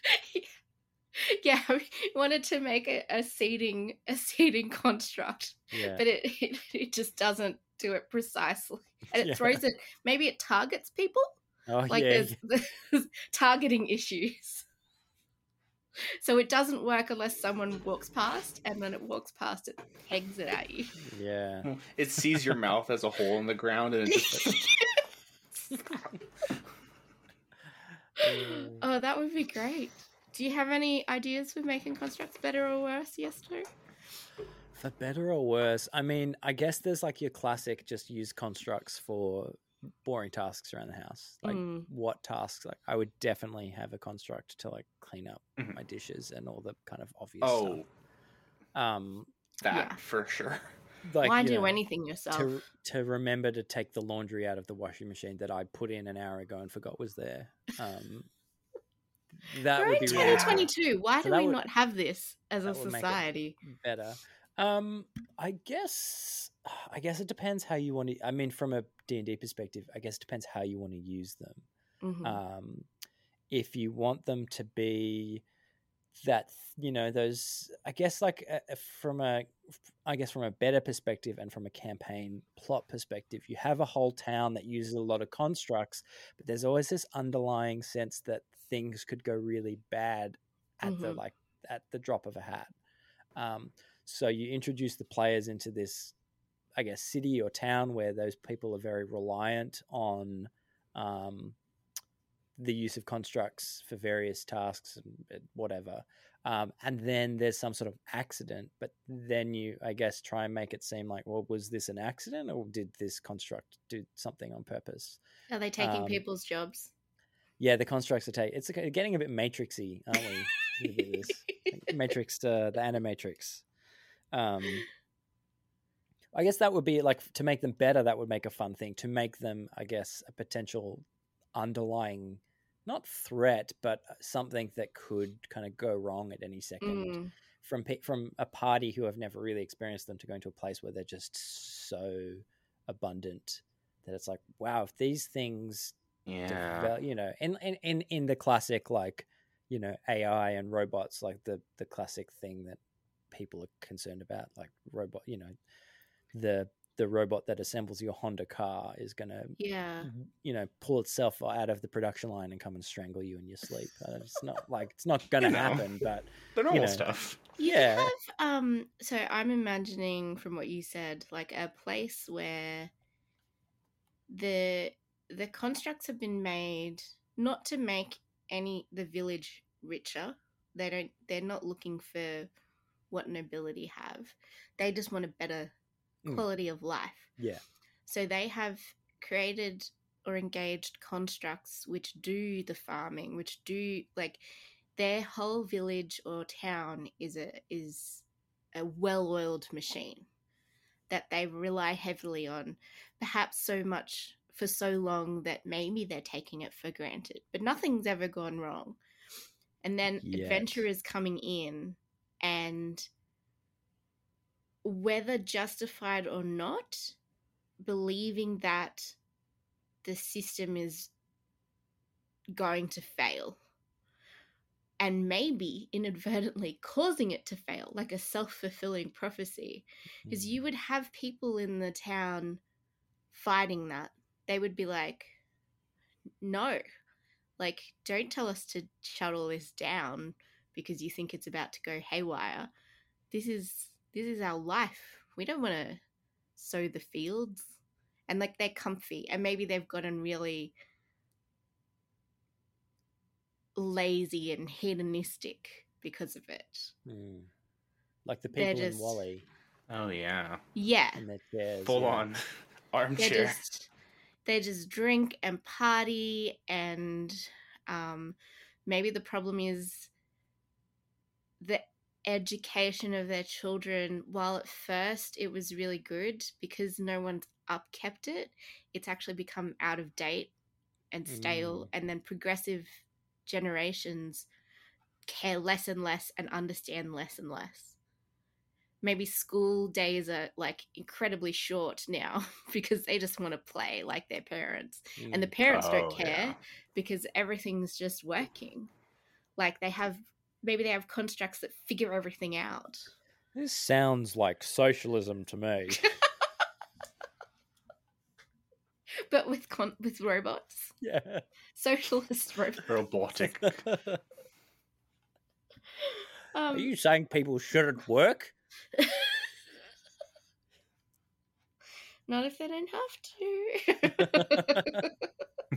[LAUGHS] yeah, [LAUGHS] we wanted to make a, a seating a seeding construct, Yeah. but it, it it just doesn't do it precisely, and it Yeah. throws it. Maybe it targets people. oh Like yeah. there's, there's targeting issues. So it doesn't work unless someone walks past, and then it walks past, it pegs it at you. Yeah. It sees your mouth as a hole in the ground and it just Mm. [LAUGHS] [LAUGHS] oh, that would be great. Do you have any ideas for making constructs better or worse? Yes, no. For better or worse, I mean, I guess there's like your classic just use constructs for boring tasks around the house. Like Mm. what tasks? Like I would definitely have a construct to like clean up Mhm. my dishes and all the kind of obvious Oh, stuff. Um, that Yeah. for sure. [LAUGHS] like Why you do know, anything yourself? to to remember to take the laundry out of the washing machine that I put in an hour ago and forgot was there. Um, that We're would in be really 2022. Why So do we would- not have this as a that would make it- society? better. Um, I guess I guess it depends how you want to. I mean, from a D and D perspective, I guess it depends how you want to use them. Mhm. Um, if you want them to be that, you know, those. I guess like uh, uh, from a, I guess from a better perspective and from a campaign plot perspective, you have a whole town that uses a lot of constructs, but there's always this underlying sense that things could go really bad at the Mhm. like at the drop of a hat. Um, so you introduce the players into this, I guess, city or town where those people are very reliant on um, the use of constructs for various tasks and whatever. Um, and then there's some sort of accident, but then you, I guess, try and make it seem like, well, was this an accident or did this construct do something on purpose? Are they taking um, people's jobs? Yeah, the constructs are taking. It's getting a bit matrixy, aren't we? [LAUGHS] Matrix, uh, the Animatrix. Um, I guess that would be like to make them better. That would make a fun thing to make them, I guess, a potential underlying, not threat, but uh, something that could kind of go wrong at any second. Mm. From from a party who have never really experienced them to going to a place where they're just so abundant that it's like, wow, if these things Yeah. devel- you know, in, in in in the classic like, you know, AI and robots, like the the classic thing that people are concerned about, like robot, you know, the the robot that assembles your Honda car is gonna, Yeah. you know, pull itself out of the production line and come and strangle you in your sleep. Uh, It's not like it's not gonna [LAUGHS] You know. happen, but The normal know. stuff. You Yeah. have um so I'm imagining from what you said like a place where the the constructs have been made not to make any the village richer. They don't they're not looking for what nobility have. They just want a better Mm. quality of life. yeah, So they have created or engaged constructs which do the farming, which do like their whole village or town is a is a well-oiled machine that they rely heavily on, perhaps so much for so long that maybe they're taking it for granted. But nothing's ever gone wrong. And then Yet. adventurers coming in and whether justified or not, believing that the system is going to fail and maybe inadvertently [LAUGHS] causing it to fail, like a self fulfilling prophecy. Because hmm. you would have people in the town fighting that. They would be like, no, like, don't tell us to shut all this down because you think it's about to go haywire. This is this is our life. We don't want to sow the fields. And like they're comfy and maybe they've gotten really lazy and hedonistic because of it. Mm. like the They're people in WALL-E Oh yeah. Yeah. and their chairs, Full yeah. on They [LAUGHS] armchair. just they just drink and party and um maybe the problem is the education of their children while at first it was really good because no one's upkept it it's actually become out of date and stale Mm. and then progressive generations care less and less and understand less and less maybe school days are like incredibly short now [LAUGHS] because they just want to play like their parents and Mm. the parents don't Oh, care yeah. because everything's just working like they have maybe they have constructs that figure everything out. This sounds like socialism to me. [LAUGHS] But with con- with robots, yeah. socialist robots. [LAUGHS] Robotic. [LAUGHS] Are Um, you saying people shouldn't work? not if they don't have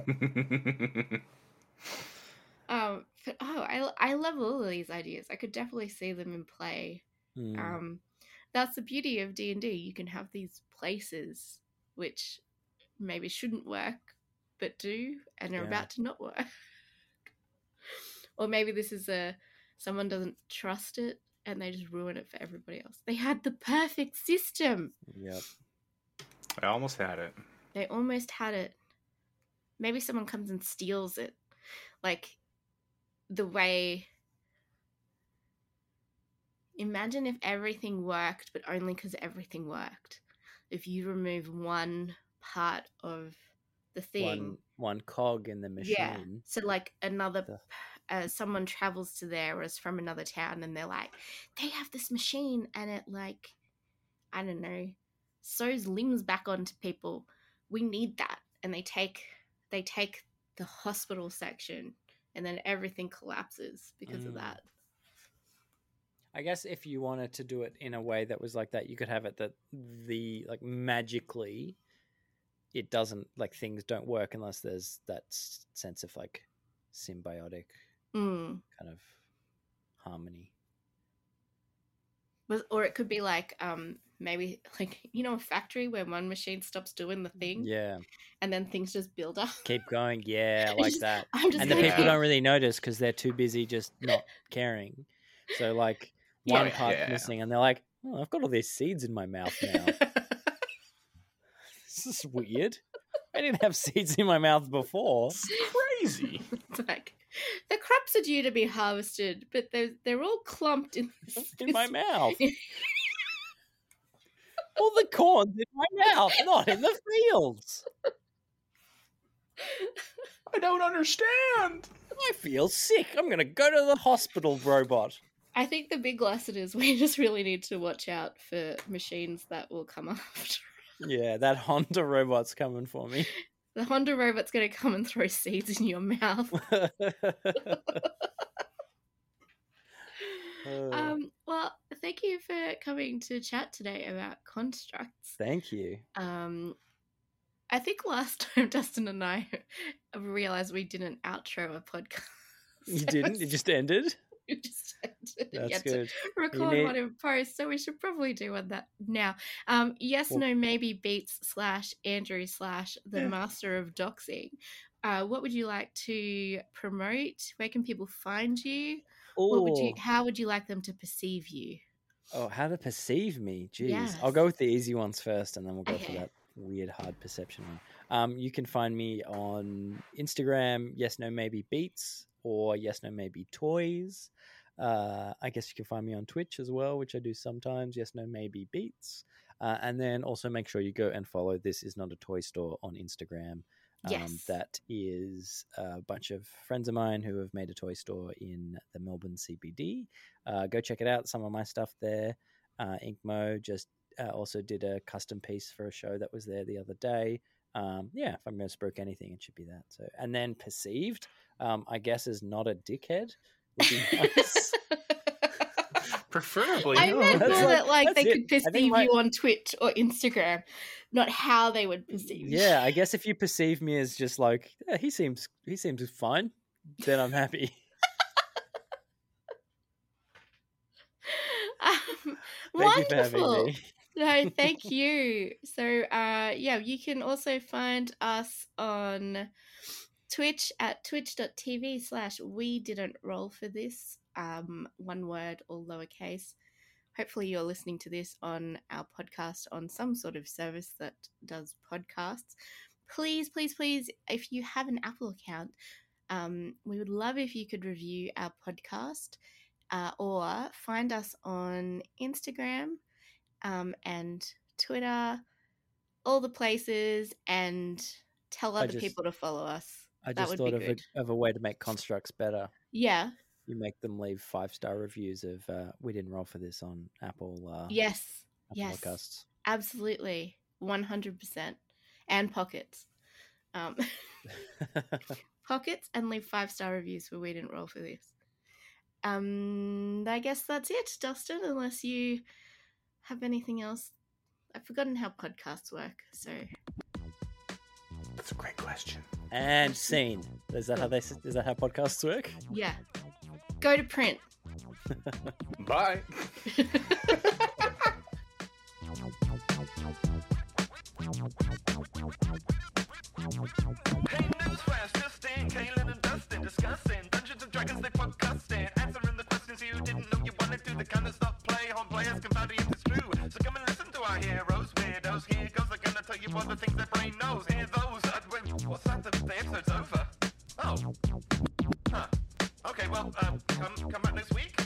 to. um, oh, I I love all of these ideas. I could definitely see them in play. Hmm. Um, that's the beauty of D and D. You can have these places which maybe shouldn't work, but do, and are Yeah. about to not work. [LAUGHS] or maybe this is a someone doesn't trust it and they just ruin it for everybody else. They had the perfect system. Yep. I almost had it. They almost had it. Maybe someone comes and steals it. Like the way. Imagine if everything worked, but only because everything worked. If you remove one part of the thing. One one cog in the machine. Yeah. So, like, another. The- Uh, someone travels to there or is from another town and they're like, they have this machine and it, like, I don't know, sews limbs back onto people. We need that. And they take they take the hospital section and then everything collapses because of Mm. that. I guess if you wanted to do it in a way that was like that, you could have it that the like magically it doesn't like things don't work unless there's that sense of like symbiotic Mm. kind of harmony. Or it could be like um maybe [LAUGHS] like you know a factory where one machine stops doing the thing Yeah. and then things just build up. Keep going. [LAUGHS] Yeah, like Just- that. I'm just And the people don't really notice because they're too busy just not caring. So like [LAUGHS] one Yeah, part's yeah. missing, and they're like, "Oh, I've got all these seeds in my mouth now. this is weird. I didn't have seeds in my mouth before." it's Crazy. It's like the crops are due to be harvested, but they're they're all clumped in in my mouth. All the corn's in my mouth, not in the fields. I don't understand. I feel sick. I'm gonna go to the hospital, robot. I think the big lesson is we just really need to watch out for machines that will come [LAUGHS] after. Yeah, that Honda robot's coming for me. [LAUGHS] The Honda robot's going to come and throw seeds in your mouth. [LAUGHS] Um, well, thank you for coming to chat today about constructs. Thank you. Um, I think last [LAUGHS] time Dustin and I realized we didn't outro a podcast. You didn't? It just ended? [LAUGHS] we just ended. That's Yet to good. record need- one in post, so we should probably do one that now. Um, yes, Well- no, maybe beats slash Andrew slash the Yeah. master of doxing. Uh, what would you like to promote? Where can people find you? What would you? How would you like them to perceive you? Oh, how to perceive me? Jeez, I'll go with the easy ones first, and then we'll go for that weird, hard perception one. Um, you can find me on Instagram. Yes, no, maybe beats or yes, no, maybe toys. Uh, I guess you can find me on Twitch as well, which I do sometimes. Yes, no, maybe beats. Uh, and then also make sure you go and follow This Is Not a Toy Store on Instagram. Um, Yes. That is a bunch of friends of mine who have made a toy store in the Melbourne CBD. Uh, go check it out. Some of my stuff there. Uh, Inkmo just uh, also did a custom piece for a show that was there the other day. Um, yeah, if I'm going to spook anything, it should be that. So, and then perceived, um, I guess, is not a dickhead. Would be [LAUGHS] nice. Preferably. I no. meant That's more that like that's they it. could perceive my- you on Twitch or Instagram, not how they would perceive you. yeah, I guess if you perceive me as just like yeah, he seems he seems fine, then I'm happy. [LAUGHS] Um, Thank you for wonderful. me. No, [LAUGHS] thank you. So, uh, yeah, you can also find us on Twitch at twitch.tv slash we didn't roll for this. Um, one word, all lowercase. Hopefully, you're listening to this on our podcast on some sort of service that does podcasts. Please, please, please, if you have an Apple account, um, we would love if you could review our podcast uh, or find us on Instagram um, and Twitter, all the places, and tell other just- people to follow us. I That just thought of a, of a way to make constructs better. Yeah. You make them leave five star reviews of uh, we didn't roll for this on Apple. Uh, Yes, Apple yes, Podcasts. absolutely, one hundred percent, and pockets, um, [LAUGHS] [LAUGHS] pockets, and leave five star reviews for we didn't roll for this. Um, I guess that's it, Dustin. Unless you have anything else, I've forgotten how podcasts work. So That's a great question. and scene. Is that how they? Is that how podcasts work? yeah, go to print. [LAUGHS] Bye. Hey, newsflash, just in, Kaylin and Dustin discussing Dungeons and Dragons, they podcasting, answering the questions you didn't know you wanted to. The kind of stuff play on players can find if it's true. So come and listen to our heroes, weirdos. Here goes, they're gonna tell you all the things their brain knows. Hear those? Come back next week,